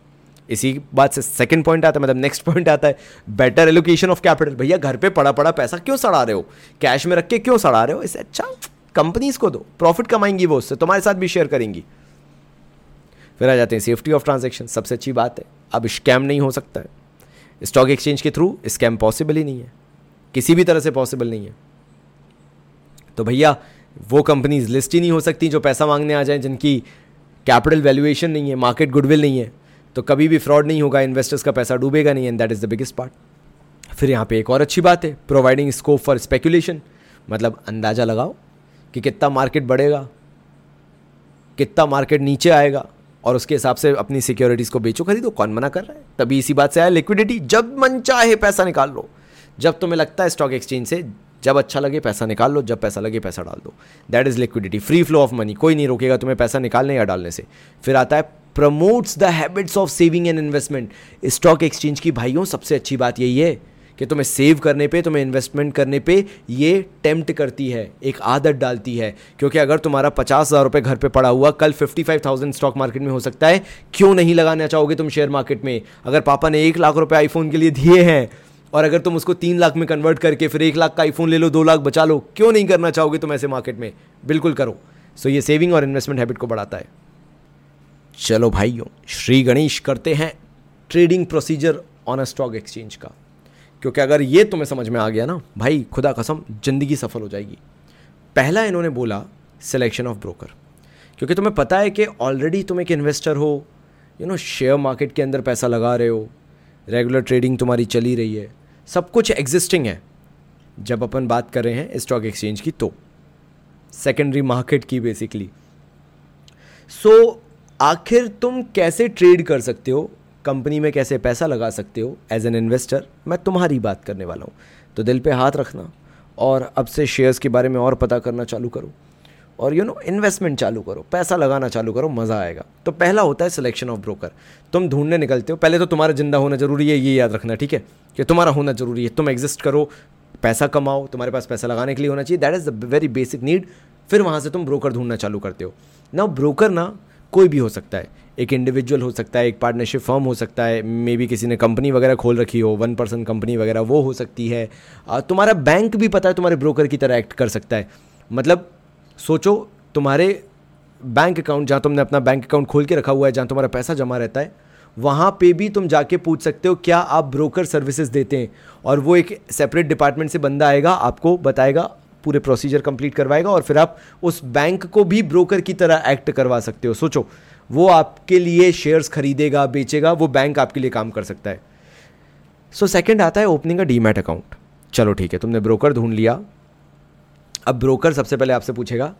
इसी बात से सेकंड पॉइंट आता है मतलब नेक्स्ट पॉइंट आता है बेटर एलोकेशन ऑफ़ कैपिटल भैया, घर पे पड़ा पड़ा पैसा क्यों सड़ा रहे हो? कैश में रख के क्यों सड़ा रहे हो? इससे अच्छा कंपनीज़ को दो प्रॉफिट कमाएँगी वो, उससे तुम्हारे साथ भी शेयर करेंगी। फिर आ जाते हैं सेफ्टी ऑफ़ ट्रांजेक्शन सबसे अच्छी बात है। अब स्कैम नहीं हो सकता है। स्टॉक एक्सचेंज के थ्रू स्कैम पॉसिबल ही नहीं है। किसी भी तरह से पॉसिबल नहीं है। तो भैया, वो कंपनीज़ लिस्ट ही नहीं हो सकती जो पैसा मांगने आ जाए, जिनकी कैपिटल वैल्यूएशन नहीं है मार्केट गुडविल नहीं है। तो कभी भी फ्रॉड नहीं होगा इन्वेस्टर्स का पैसा डूबेगा नहीं and that is the biggest part फिर यहाँ पे एक और अच्छी बात है प्रोवाइडिंग स्कोप फॉर स्पेकुलेशन मतलब अंदाज़ा लगाओ कि कितना मार्केट बढ़ेगा, कितना मार्केट नीचे आएगा। और उसके हिसाब से अपनी सिक्योरिटीज़ को बेचो, खरीदो। कौन मना कर रहा है? तभी इसी बात से आया लिक्विडिटी जब मन चाहे पैसा निकाल लो। जब तुम्हें लगता है स्टॉक एक्सचेंज से, जब अच्छा लगे पैसा निकाल लो, जब पैसा लगे पैसा डाल दो। That is liquidity free flow of money कोई नहीं रोकेगा तुम्हें पैसा निकालने या डालने से। फिर आता है promotes the habits of saving and investment stock exchange की भाइयों, सबसे अच्छी बात यही है कि तुम्हें सेव करने पे, तुम्हें इन्वेस्टमेंट करने पे ये टेम्प्ट करती है, एक आदत डालती है। क्योंकि अगर तुम्हारा पचास हज़ार रुपये घर पे पड़ा हुआ, कल fifty five thousand stock market में हो सकता है, क्यों नहीं लगाना चाहोगे तुम शेयर मार्केट में? अगर पापा ने एक लाख रुपए आईफोन के लिए दिए हैं, और अगर तुम उसको तीन लाख में कन्वर्ट करके फिर एक लाख का आईफोन ले लो, दो लाख बचा लो, क्यों नहीं करना चाहोगे तुम ऐसे मार्केट में? बिल्कुल करो। सो ये सेविंग और इन्वेस्टमेंट हैबिट को बढ़ाता है। चलो भाइयों, श्री गणेश करते हैं trading procedure on a stock exchange का। क्योंकि अगर ये तुम्हें समझ में आ गया ना भाई खुदा कसम ज़िंदगी सफल हो जाएगी। पहला इन्होंने बोला सिलेक्शन ऑफ़ ब्रोकर क्योंकि तुम्हें पता है कि ऑलरेडी तुम एक इन्वेस्टर हो यू नो शेयर मार्केट के अंदर पैसा लगा रहे हो रेगुलर ट्रेडिंग तुम्हारी चली रही है सब कुछ एग्जिस्टिंग है। जब अपन बात कर रहे हैं स्टॉक एक्सचेंज की तो। सेकेंडरी मार्केट की बेसिकली सो so, आखिर तुम कैसे ट्रेड कर सकते हो? कंपनी में कैसे पैसा लगा सकते हो एज एन इन्वेस्टर मैं तुम्हारी बात करने वाला हूँ। तो दिल पे हाथ रखना और अब से शेयर्स के बारे में और पता करना चालू करो। और यू नो इन्वेस्टमेंट चालू करो, पैसा लगाना चालू करो, मज़ा आएगा। तो पहला होता है सिलेक्शन ऑफ़ ब्रोकर तुम ढूँढने निकलते हो, पहले तो तुम्हारा ज़िंदा होना ज़रूरी है, ये याद रखना, ठीक है? कि तुम्हारा होना ज़रूरी है, तुम एग्जिस्ट करो, पैसा कमाओ, तुम्हारे पास पैसा लगाने के लिए होना चाहिए। That is the very basic need फिर वहाँ से तुम ब्रोकर ढूंढना चालू करते हो। ना ब्रोकर ना कोई भी हो सकता है। एक इंडिविजुअल हो सकता है, एक पार्टनरशिप फर्म हो सकता है मे बी किसी ने कंपनी वगैरह खोल रखी हो वन पर्सन कंपनी वगैरह, वो हो सकती है। तुम्हारा बैंक भी पता है तुम्हारे ब्रोकर की तरह एक्ट कर सकता है। मतलब सोचो, तुम्हारे बैंक अकाउंट जहाँ तुमने अपना बैंक अकाउंट खोल के रखा हुआ है, जहाँ तुम्हारा पैसा जमा रहता है, वहाँ पे भी तुम जाके पूछ सकते हो, क्या आप ब्रोकर सर्विसेज़ देते हैं? और वो एक सेपरेट डिपार्टमेंट से बंदा आएगा, आपको बताएगा पूरे प्रोसीजर कंप्लीट करवाएगा और फिर आप उस बैंक को भी ब्रोकर की तरह एक्ट करवा सकते हो। सोचो वो आपके लिए शेयर्स खरीदेगा बेचेगा वो बैंक आपके लिए काम कर सकता है। सो so, सेकंड आता है ओपनिंग अ डीमैट अकाउंट चलो ठीक है तुमने ब्रोकर ढूंढ लिया। अब ब्रोकर सबसे पहले आपसे पूछेगा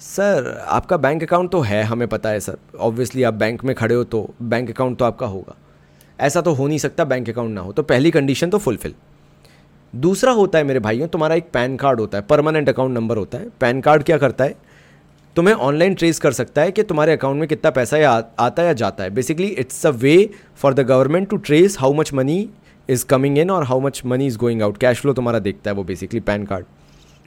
सर आपका बैंक अकाउंट तो है हमें पता है सर। ऑब्वियसली आप बैंक में खड़े हो तो बैंक अकाउंट तो आपका होगा। ऐसा तो हो नहीं सकता बैंक अकाउंट ना हो। तो पहली कंडीशन तो फुलफिल दूसरा होता है मेरे भाइयों, तुम्हारा एक पैन कार्ड होता है, परमानेंट अकाउंट नंबर होता है। पैन कार्ड क्या करता है? तुम्हें ऑनलाइन ट्रेस कर सकता है कि तुम्हारे अकाउंट में कितना पैसा या आता या जाता है। Basically it's a way for the government to trace how much money is coming in और how much money is going out cash flow तुम्हारा देखता है वो बेसिकली पैन कार्ड।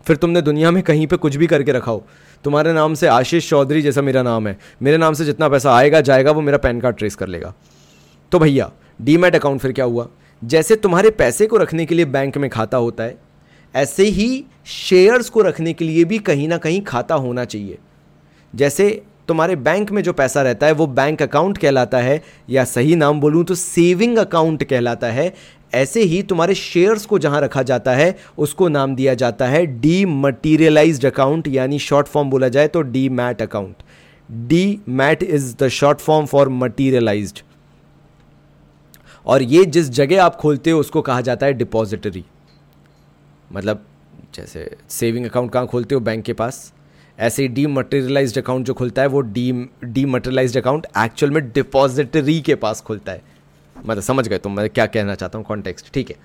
फिर तुमने दुनिया में कहीं पे कुछ भी करके रखा हो, तुम्हारे नाम से आशीष चौधरी जैसा मेरा नाम है, मेरे नाम से जितना पैसा आएगा, जाएगा, वो मेरा पैन कार्ड ट्रेस कर लेगा। तो भैया डीमैट अकाउंट फिर क्या हुआ? जैसे तुम्हारे पैसे को रखने के लिए बैंक में खाता होता है, ऐसे ही शेयर्स को रखने के लिए भी कहीं ना कहीं खाता होना चाहिए। जैसे तुम्हारे बैंक में जो पैसा रहता है, वो बैंक अकाउंट कहलाता है, या सही नाम बोलूँ तो सेविंग अकाउंट कहलाता है। ऐसे ही तुम्हारे शेयर्स को जहाँ रखा जाता है, उसको नाम दिया जाता है डी मटीरियलाइज्ड अकाउंट यानी शॉर्ट फॉर्म बोला जाए तो demat account demat is the short form for materialised और ये जिस जगह आप खोलते हो, उसको कहा जाता है डिपॉजिटरी मतलब जैसे सेविंग अकाउंट कहाँ खोलते हो? बैंक के पास. ऐसे ही डी मटेरियलाइज्ड अकाउंट जो खुलता है, वो de dematerialised account actual में डिपॉजिटरी के पास खुलता है. मतलब समझ गए तुम, मैं क्या कहना चाहता हूँ कॉन्टेक्स्ट ठीक है.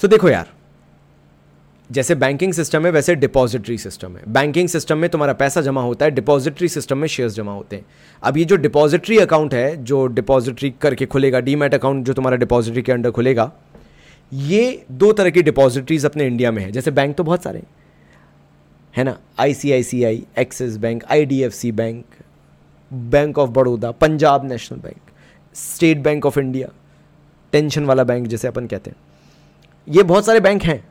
सो देखो यार जैसे बैंकिंग सिस्टम है, वैसे डिपॉजिटरी सिस्टम है। बैंकिंग सिस्टम में तुम्हारा पैसा जमा होता है डिपॉजिटरी सिस्टम में शेयर्स जमा होते हैं। अब ये जो डिपॉजिटरी अकाउंट है, जो डिपॉजिटरी करके खुलेगा डीमैट अकाउंट जो तुम्हारा डिपॉजिटरी के अंडर खुलेगा, ये दो तरह की डिपॉजिटरीज अपने इंडिया में है। जैसे बैंक तो बहुत सारे हैं। ना? I C I C I Axis bank I D F C bank bank of Baroda Punjab national bank state bank of India tension वाला बैंक जैसे अपन कहते हैं। ये बहुत सारे बैंक हैं।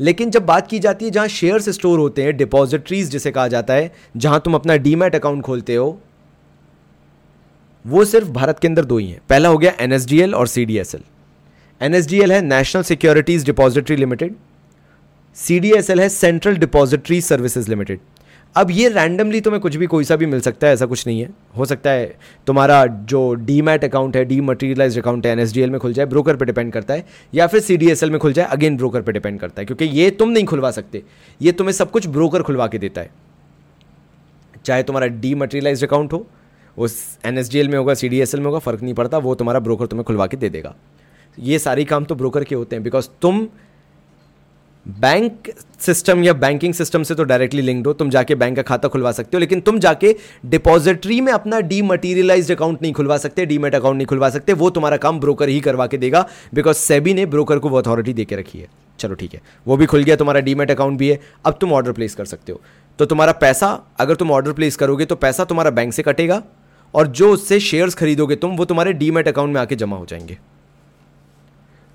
लेकिन जब बात की जाती है जहाँ शेयर्स स्टोर होते हैं डिपॉजिटरीज जिसे कहा जाता है, जहाँ तुम अपना डीमैट अकाउंट खोलते हो, वो सिर्फ़ भारत के अंदर दो ही हैं। पहला हो गया एनएसडीएल और सीडीएसएल एनएसडीएल है national securities depository limited CDSL है सेंट्रल डिपॉजिटरी सर्विसेज़ लिमिटेड अब ये रैंडमली तुम्हें कुछ भी कोई सा भी मिल सकता है, ऐसा कुछ नहीं है। हो सकता है तुम्हारा जो डी मैट अकाउंट है डी मटीरियलाइज अकाउंट है एनएसडीएल में खुल जाए ब्रोकर पे डिपेंड करता है, या फिर सीडीएसएल में खुल जाए अगेन ब्रोकर पे डिपेंड करता है, क्योंकि ये तुम नहीं खुलवा सकते। ये तुम्हें सब कुछ ब्रोकर खुलवा के देता है। चाहे तुम्हारा डी मटीरियलाइज अकाउंट हो, उस एनएसडीएल में होगा सीडीएसएल में होगा, फ़र्क नहीं पड़ता, वो तुम्हारा ब्रोकर तुम्हें खुलवा के दे देगा। ये सारे काम तो ब्रोकर के होते हैं बिकॉज़ तुम बैंक सिस्टम या बैंकिंग सिस्टम से तो डायरेक्टली लिंक्ड हो, तुम जाके बैंक का खाता खुलवा सकते हो, लेकिन तुम जाके डिपॉजिटरी में अपना डी डीमटीरियलाइज्ड अकाउंट नहीं खुलवा सकते डीमेट अकाउंट नहीं खुलवा सकते, वो तुम्हारा काम ब्रोकर ही करवा के देगा बिकॉज़ सेबी ने ब्रोकर को वो अथॉरिटी दे के रखी है। चलो ठीक है, वो भी खुल गया, तुम्हारा डीमेट अकाउंट भी है, अब तुम ऑर्डर प्लेस कर सकते हो। तो तुम्हारा पैसा, अगर तुम ऑर्डर प्लेस करोगे तो पैसा तुम्हारा बैंक से कटेगा, और जो उससे शेयर्स खरीदोगे तुम, वो तुम्हारे डीमेट अकाउंट में आके जमा हो जाएँगे।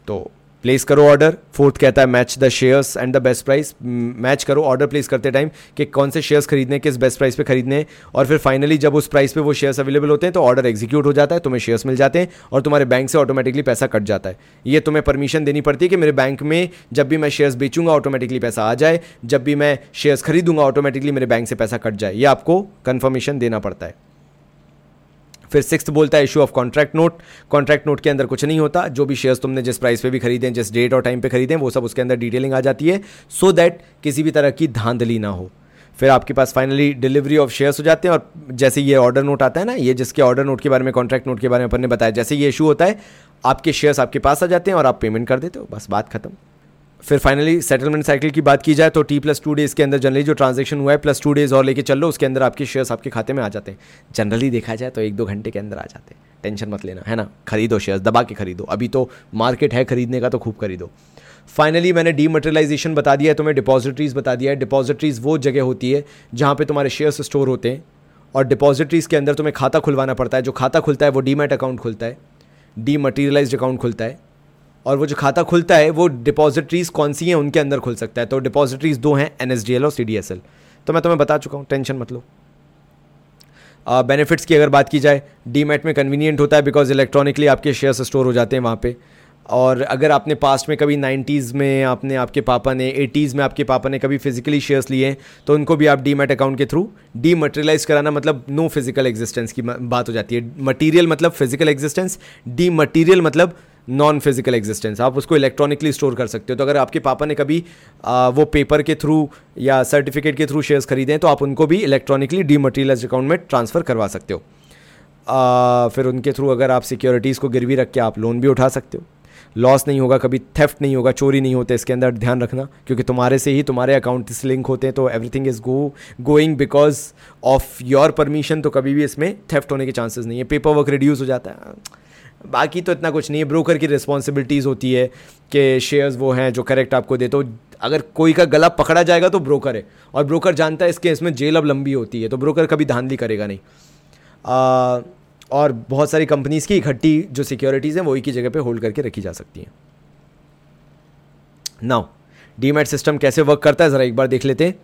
तो प्लेस करो ऑर्डर फोर्थ कहता है match the shares and the best price match करो ऑर्डर प्लेस करते टाइम कि कौन से शेयर्स खरीदने, किस बेस्ट प्राइस पे खरीदने और फिर फाइनली जब उस प्राइस पे वो शेयर्स अवेलेबल होते हैं तो ऑर्डर एग्जीक्यूट हो जाता है, तुम्हें शेयर्स मिल जाते हैं और तुम्हारे बैंक से ऑटोमेटिकली पैसा कट जाता है। ये तुम्हें परमिशन देनी पड़ती है कि मेरे बैंक में जब भी मैं शेयर्स बेचूँगा ऑटोमेटिकली पैसा आ जाए। जब भी मैं शेयर्स खरीदूँगा ऑटोमेटिकली मेरे बैंक से पैसा कट जाए। ये आपको कन्फर्मेशन देना पड़ता है। फिर सिक्स बोलता है issue of contract note contract note के अंदर कुछ नहीं होता. जो भी शेयर्स तुमने जिस प्राइस पे भी खरीदे, जिस डेट और टाइम पे खरीदे, वो सब उसके अंदर डिटेलिंग आ जाती है. सो so दैट किसी भी तरह की धांधली ना हो. फिर आपके पास फाइनली डिलीवरी ऑफ़ शेयर्स हो जाते हैं और जैसे ये ऑर्डर नोट आता है ना, ये जिसके ऑर्डर नोट के बारे में कॉन्ट्रैक्ट नोट के बारे में अपन ने बताया, जैसे ये इशू होता है, आपके शेयर्स आपके पास आ जाते हैं और आप पेमेंट कर देते हो. बस बात खत्म. फिर फाइनली सेटलमेंट साइकिल की बात की जाए तो टी प्लस टू डेज़ के अंदर जनरली जो ट्रांजेक्शन हुआ है प्लस टू डेज़ और लेके चल लो, उसके अंदर आपके शेयर्स आपके खाते में आ जाते हैं। जनरली देखा जाए तो एक दो घंटे के अंदर आ जाते हैं। टेंशन मत लेना, है ना? खरीदो शेयर्स दबा के खरीदो। अभी तो मार्केट है खरीदने का तो खूब खरीदो। फाइनली मैंने डीमटेरियलाइजेशन बता दिया है, तुम्हें डिपॉजिटरीज बता दिया है। डिपॉजिटरीज वो जगह होती है जहाँ पे तुम्हारे शेयर्स स्टोर होते हैं और डिपॉजिटरीज के अंदर तुम्हें खाता खुलवाना पड़ता है। जो खाता खुलता है वो डीमेट अकाउंट खुलता है। डीमटीरियलाइज अकाउंट खुलता है। और वो जो खाता खुलता है, वो डिपॉजिटरीज कौन सी हैं, उनके अंदर खुल सकता है। तो डिपॉजिटरीज दो हैं एनएसडीएल और सीडीएसएल तो मैं तुम्हें बता चुका हूँ, टेंशन मत लो। बेनिफिट्स की अगर बात की जाए डीमेट में कन्वीनियंट होता है बिकॉज़ इलेक्ट्रॉनिकली आपके शेयर्स स्टोर हो जाते हैं वहाँ पे। और अगर आपने पास्ट में कभी नाइन्टीज़ में आपने, आपके पापा ने एटीज़ में आपके पापा ने कभी फिजिकली शेयर्स लिए हैं तो उनको भी आप डी मैट अकाउंट के थ्रू डी मटेरियलाइज कराना मतलब नो फ़िज़िकल एग्जिस्टेंस की बात हो जाती है। मटीरियल मतलब फ़िज़िकल एग्जिस्टेंस डी मटीरियल मतलब नॉन फ़िज़िकल एग्जिस्टेंस आप उसको इलेक्ट्रॉनिकली स्टोर कर सकते हो। तो अगर आपके पापा ने कभी आ, वो पेपर के थ्रू या सर्टिफिकेट के थ्रू शेयर्स खरीदे हैं तो आप उनको भी इलेक्ट्रॉनिकली डी मटीरियलाइज अकाउंट में ट्रांसफ़र करवा सकते हो। आ, फिर उनके थ्रू अगर आप सिक्योरिटीज़ को गिरवी रख के आप लोन भी उठा सकते हो। लॉस नहीं होगा कभी थेफ्ट नहीं होगा चोरी नहीं होते इसके अंदर ध्यान रखना क्योंकि तुम्हारे से ही तुम्हारे अकाउंट से लिंक होते हैं तो everything is go going because of your permission तो कभी भी इसमें थेफ्ट होने के चांसेस नहीं है। पेपर वर्क रिड्यूस हो जाता है। बाकी तो इतना कुछ नहीं है। ब्रोकर की रिस्पॉन्सिबिलिटीज़ होती है कि शेयर्स वो हैं जो करेक्ट आपको दे तो अगर कोई का गला पकड़ा जाएगा तो ब्रोकर है। और ब्रोकर जानता है इस केस में जेल अब लंबी होती है तो ब्रोकर कभी धांधली करेगा नहीं। आ, और बहुत सारी कंपनीज़ की इकट्ठी जो सिक्योरिटीज़ हैं वही की जगह पे होल्ड करके रखी जा सकती हैं। नाउ डीमेट सिस्टम कैसे वर्क करता है ज़रा एक बार देख लेते हैं।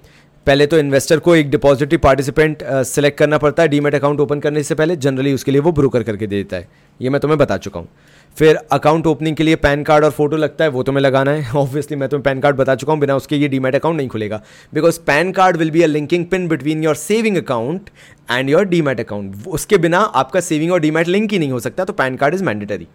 पहले तो इन्वेस्टर को एक डिपॉजिटरी पार्टिसिपेंट सेलेक्ट करना पड़ता है। डीमेट अकाउंट ओपन करने से पहले जनरली उसके लिए वो ब्रोकर करके दे देता है। ये मैं तुम्हें बता चुका हूँ। फिर अकाउंट ओपनिंग के लिए पैन कार्ड और फ़ोटो लगता है, वो तुम्हें लगाना है। (laughs) ऑब्वियसली मैं तुम्हें पैन कार्ड बता चुका हूँ, बिना उसके ये डीमेट अकाउंट नहीं खुलेगा। Because PAN card will be a linking pin between your saving account and your demat account उसके बिना आपका सेविंग और डीमेट लिंक ही नहीं हो सकता तो PAN card is mandatory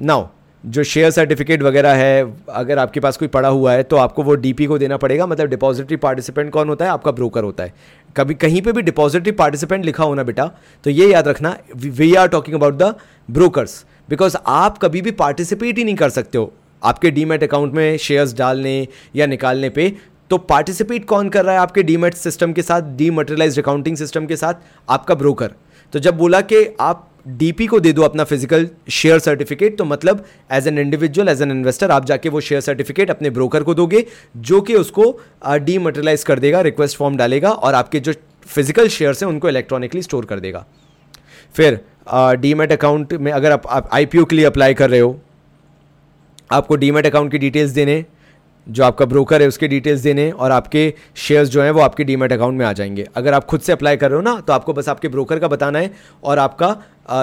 now जो शेयर सर्टिफिकेट वगैरह है, अगर आपके पास कोई पड़ा हुआ है तो आपको वो डीपी को देना पड़ेगा। मतलब डिपॉजिटरी पार्टिसिपेंट कौन होता है? आपका ब्रोकर होता है। कभी, कहीं पे भी डिपॉजिटरी पार्टिसिपेंट लिखा होना बेटा तो ये याद रखना we are talking about the brokers because आप कभी भी पार्टिसिपेट ही नहीं कर सकते हो। आपके डीमेट अकाउंट में शेयर्स डालने या निकालने पे तो पार्टिसिपेट कौन कर रहा है आपके डीमेट सिस्टम के साथ डीमटेरियलाइज अकाउंटिंग सिस्टम के साथ? आपका ब्रोकर तो जब बोला कि आप डीपी को दे दो अपना फ़िज़िकल शेयर सर्टिफिकेट तो मतलब as an individual as an investor आप जाके वो शेयर सर्टिफिकेट अपने ब्रोकर को दोगे जो कि उसको डीमटेरियलाइज कर देगा रिक्वेस्ट फॉर्म डालेगा और आपके जो फ़िज़िकल शेयर्स हैं उनको इलेक्ट्रॉनिकली स्टोर कर देगा। फिर डीमेट अकाउंट में अगर आप, आईपीओ के लिए अप्लाई कर रहे हो आपको डीमेट अकाउंट की डिटेल्स देने जो आपका ब्रोकर है, उसके डिटेल्स देने और आपके शेयर्स जो हैं, वो आपके डीमेट अकाउंट में आ जाएँगे। अगर आप खुद से अप्लाई कर रहे हो ना तो आपको बस आपके ब्रोकर का बताना है और आपका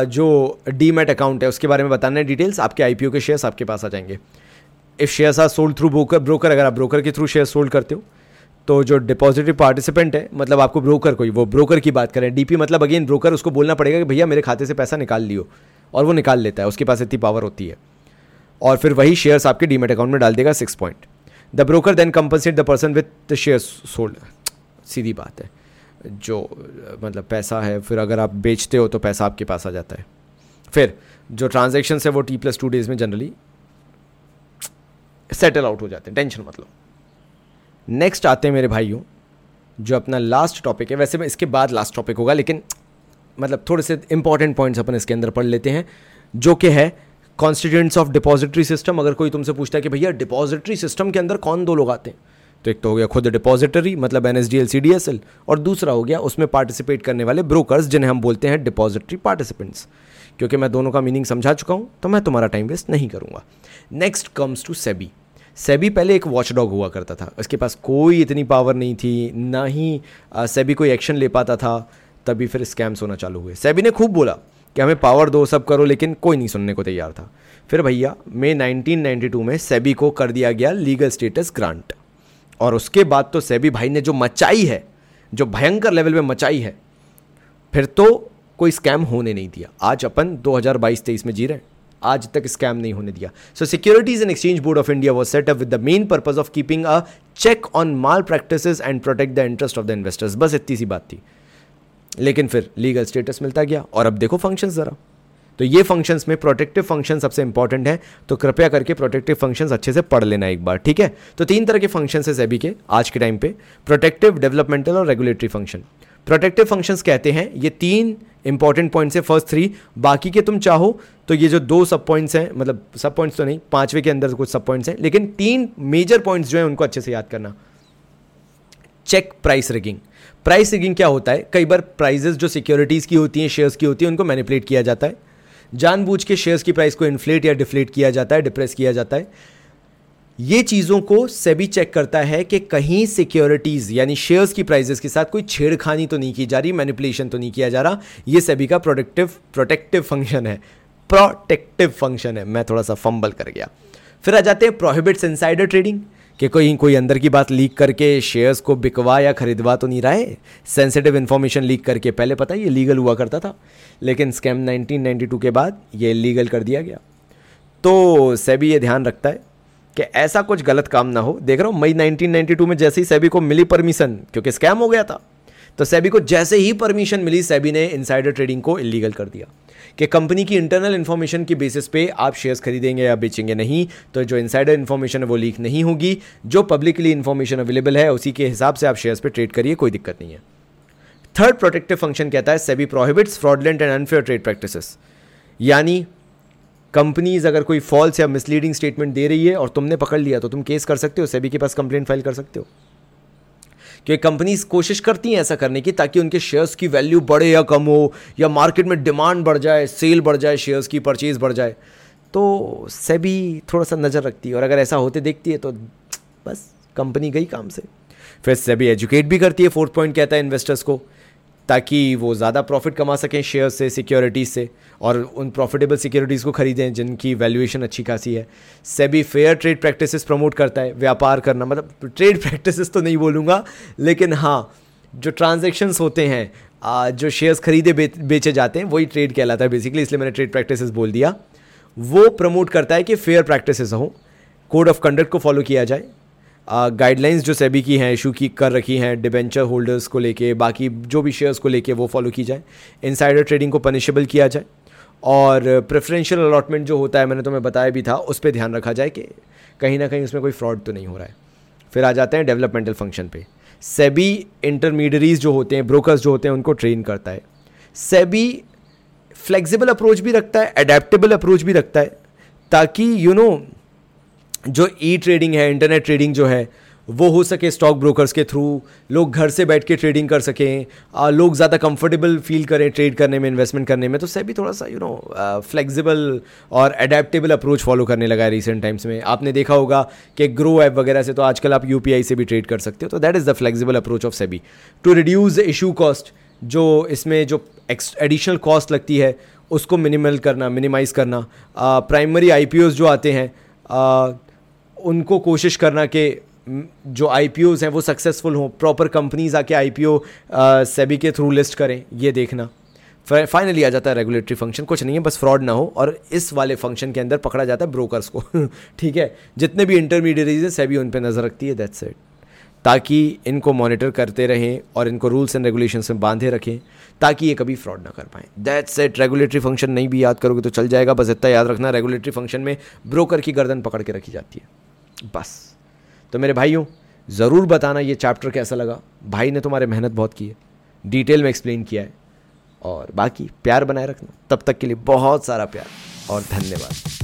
जो डीमेट अकाउंट है, उसके बारे में बताना है डिटेल्स आपके आई के शेयर्स आपके पास आ जाएँगे। If shares are sold through broker broker अगर आप ब्रोकर के थ्रू शेयर सोल्ड करते हो तो जो डिपॉजिटरी पार्टिसिपेंट है मतलब आपको ब्रोकर कोई वो ब्रोकर की बात करें। डीपी मतलब अगेन ब्रोकर उसको बोलना पड़ेगा कि भैया मेरे खाते से पैसा निकाल लियो, और वो निकाल लेता है, उसके पास इतनी पावर होती है। और फिर वही शेयर्स आपके डीमेट अकाउंट में डाल देगा six point the broker then compensate the person with the share sold सीधी बात है। जो मतलब पैसा है, फिर अगर आप बेचते हो तो पैसा आपके पास आ जाता है। फिर जो ट्रांजेक्शन है वो टी प्लस टू डेज़ में जनरली सेटल आउट हो जाते हैं। टेंशन मतलब नेक्स्ट आते हैं मेरे भाइयों, जो अपना लास्ट टॉपिक है। वैसे मैं इसके बाद लास्ट टॉपिक होगा, लेकिन मतलब थोड़े से इंपॉर्टेंट पॉइंट्स अपन इसके अंदर पढ़ लेते हैं, जो कि है कॉन्स्टिट्यूंट्स ऑफ़ डिपॉजिटरी सिस्टम अगर कोई तुमसे पूछता है कि भैया डिपॉजिटरी सिस्टम के अंदर कौन दो लोग आते हैं? तो एक तो हो गया खुद डिपॉजिटरी मतलब N S D L C D S L और दूसरा हो गया उसमें पार्टिसिपेट करने वाले ब्रोकर्स जिन्हें हम बोलते हैं डिपॉजिटरी पार्टिसिपेंट्स क्योंकि मैं दोनों का मीनिंग समझा चुका हूँ तो मैं तुम्हारा टाइम वेस्ट नहीं करूँगा। Next comes to SEBI SEBI पहले एक वॉचडॉग हुआ करता था। उसके पास कोई इतनी पावर नहीं थी, ना ही सेबी कोई एक्शन ले पाता था, तभी फिर स्कैम्स होना चालू हुए। सेबी ने खूब बोला कि हमें पावर दो सब करो, लेकिन कोई नहीं सुनने को तैयार था। फिर भैया मई 1992 में सेबी को कर दिया गया लीगल स्टेटस ग्रांट और उसके बाद तो सेबी भाई ने जो मचाई है, जो भयंकर लेवल में मचाई है, फिर तो कोई स्कैम होने नहीं दिया। आज अपन 2022-23 में जी रहे हैं। आज तक स्कैम नहीं होने दिया। So securities and exchange board of India was set up with the main purpose of keeping a check on malpractice and protect the interest of the investors बस इतनी सी बात थी। लेकिन फिर लीगल स्टेटस मिलता गया। और अब देखो फ़ंक्शन ज़रा। तो ये फ़ंक्शंस में प्रोटेक्टिव फ़ंक्शन सबसे इंपॉर्टेंट है। तो कृपया करके प्रोटेक्टिव फ़ंक्शंस अच्छे से पढ़ लेना एक बार, ठीक है? तो तीन तरह के फ़ंक्शन है सेबी के आज के टाइम पे। प्रोटेक्टिव डेवलपमेंटल और रेगुलेटरी फ़ंक्शन प्रोटेक्टिव फ़ंक्शंस कहते हैं, ये तीन इंपॉर्टेंट पॉइंट्स है फ़र्स्ट थ्री बाकी के तुम चाहो तो ये जो दो सब पॉइंट्स हैं मतलब सब पॉइंट्स तो नहीं, पांचवे के अंदर कुछ सब पॉइंट्स हैं, लेकिन तीन मेजर पॉइंट्स जो हैं उनको अच्छे से याद करना। Check price rigging price rigging क्या होता है? कई बार प्राइजेस जो सिक्योरिटीज़ की होती हैं शेयर्स की होती हैं, उनको मैनिपुलेट किया जाता है। जानबूझ के शेयर्स की प्राइस को इन्फ्लेट या डिफ्लेट किया जाता है डिप्रेस किया जाता है। ये चीज़ों को सेबी चेक करता है कि कहीं सिक्योरिटीज़ यानी शेयर्स की प्राइजेस के साथ कोई छेड़खानी तो नहीं की जा रही मैनिपुलेशन तो नहीं किया जा रहा। ये सेबी का प्रोडक्टिव प्रोटेक्टिव फ़ंक्शन है। प्रोटेक्टिव फ़ंक्शन है। मैं थोड़ा सा फंबल कर गया। फिर आ जाते हैं प्रोहिबिट्स इनसाइडर ट्रेडिंग कि कोई कोई अंदर की बात लीक करके शेयर्स को बिकवा या खरीदवा तो नहीं रहा है? सेंसिटिव इन्फॉर्मेशन लीक करके पहले पता ये लीगल हुआ करता था? लेकिन स्कैम 1992 के बाद ये लीगल कर दिया गया। तो सेबी ये ध्यान रखता है कि ऐसा कुछ गलत काम ना हो। देख रहा हूँ, मई 1992 में जैसे ही सेबी को मिली परमिशन क्योंकि स्कैम हो गया था तो सेबी को जैसे ही परमिशन मिली, सेबी ने इनसाइडर ट्रेडिंग को इलीगल कर दिया। कि कंपनी की इंटरनल इन्फॉर्मेशन की बेसिस पे आप शेयर्स खरीदेंगे या बेचेंगे नहीं तो जो इनसाइडर इन्फॉर्मेशन है वो लीक नहीं होगी। जो पब्लिकली इन्फॉर्मेशन अवेलेबल है, उसी के हिसाब से आप शेयर्स पर ट्रेड करिए, कोई दिक्कत नहीं है। थर्ड प्रोटेक्टिव फ़ंक्शन कहता है SEBI prohibits fraudulent and unfair trade practice यानी कंपनीज़ अगर कोई फॉल्स या मिसलीडिंग स्टेटमेंट दे रही है और तुमने पकड़ लिया तो तुम केस कर सकते हो सेबी के पास कंप्लेंट फ़ाइल कर सकते हो। क्योंकि कंपनीज़ कोशिश करती हैं ऐसा करने की ताकि उनके शेयर्स की वैल्यू बढ़े या कम हो, या मार्केट में डिमांड बढ़ जाए सेल बढ़ जाए शेयर्स की परचेज बढ़ जाए। तो सेबी थोड़ा सा नज़र रखती है और अगर ऐसा होते देखती है तो बस कंपनी गई काम से। फिर सेबी एजुकेट भी करती है फोर्थ पॉइंट कहता है इन्वेस्टर्स को। ताकि वो ज़्यादा प्रॉफिट कमा सकें शेयर से सिक्योरिटीज़ से, और उन प्रॉफिटेबल सिक्योरिटीज़ को खरीदें जिनकी वैल्यूएशन अच्छी खासी है। SEBI fair trade practices promote करता है, व्यापार करना। मतलब ट्रेड प्रैक्टिसेस (laughs) तो नहीं बोलूँगा, लेकिन हाँ जो ट्रांजेक्शन्स होते हैं जो शेयर्स खरीदे बेचे जाते हैं, वही ट्रेड कहलाता है बेसिकली इसलिए मैंने ट्रेड प्रैक्टिसेस बोल दिया। वो प्रमोट करता है कि फेयर प्रैक्टिसेस हों कोड ऑफ़ कंडक्ट को फॉलो किया जाए गाइडलाइंस जो सेबी की हैं इशू की कर रखी हैं डिबेंचर होल्डर्स को लेके बाकी जो भी शेयर्स को लेके वो फॉलो की जाए इनसाइडर ट्रेडिंग को पनिशेबल किया जाए और प्रेफरेंशियल अलॉटमेंट जो होता है मैंने तुम्हें बताया भी था उस पर ध्यान रखा जाए कि कहीं ना कहीं उसमें कोई फ्रॉड तो नहीं हो रहा है। फिर आ जाते हैं डेवलपमेंटल फ़ंक्शन पे। सेबी इंटरमीडियरीज जो होते हैं ब्रोकर्स जो होते हैं उनको ट्रेन करता है। सेबी फ्लेक्सिबल अप्रोच भी रखता है अडेप्टेबल अप्रोच भी रखता है ताकि यू you नो know, जो ई ट्रेडिंग है इंटरनेट ट्रेडिंग जो है, वो हो सके स्टॉक ब्रोकर्स के थ्रू लोग घर से बैठ के ट्रेडिंग कर सकें लोग ज़्यादा कंफर्टेबल फील करें ट्रेड करने में इन्वेस्टमेंट करने में तो सेबी थोड़ा सा यू नो फ्लेक्सिबल और अडेप्टेबल अप्रोच फॉलो करने लगा है रिसेंट टाइम्स में। आपने देखा होगा कि ग्रो ऐप वगैरह से तो आजकल आप यूपीआई से भी ट्रेड कर सकते हो तो that is the flexible approach of SEBI to reduce issue cost जो इसमें जो एडिशनल कॉस्ट लगती है, उसको मिनिमल करना मिनिमाइज़ करना प्राइमरी आई जो आते हैं उनको कोशिश करना कि जो आई हैं वो सक्सेसफुल हों प्रॉपर कंपनीज़ आके आई पी ओ सेबी के थ्रू लिस्ट करें, ये देखना। फाइनली आ जाता है रेगुलेटरी फ़ंक्शन कुछ नहीं है, बस फ्रॉड ना हो, और इस वाले फ़ंक्शन के अंदर पकड़ा जाता है ब्रोकर्स को। (laughs) ठीक है? जितने भी इंटरमीडिएटरीज हैं सेबी उन पर नज़र रखती है दैट्स इट ताकि इनको मॉनिटर करते रहें, और इनको रूल्स एंड रेगुलेशन में बांधे रखें, ताकि ये कभी फ्रॉड ना कर पाएँ। दैट्स इट रेगुलेटरी फ़ंक्शन नहीं भी याद करोगे तो चल जाएगा, बस इतना याद रखना रेगुलेटरी फ़ंक्शन में ब्रोकर की गर्दन पकड़ के रखी जाती है। बस। तो मेरे भाइयों, ज़रूर बताना ये चैप्टर कैसा लगा। भाई ने तुम्हारे मेहनत बहुत की है डिटेल में एक्सप्लेन किया है। और बाकी प्यार बनाए रखना। तब तक के लिए बहुत सारा प्यार और धन्यवाद।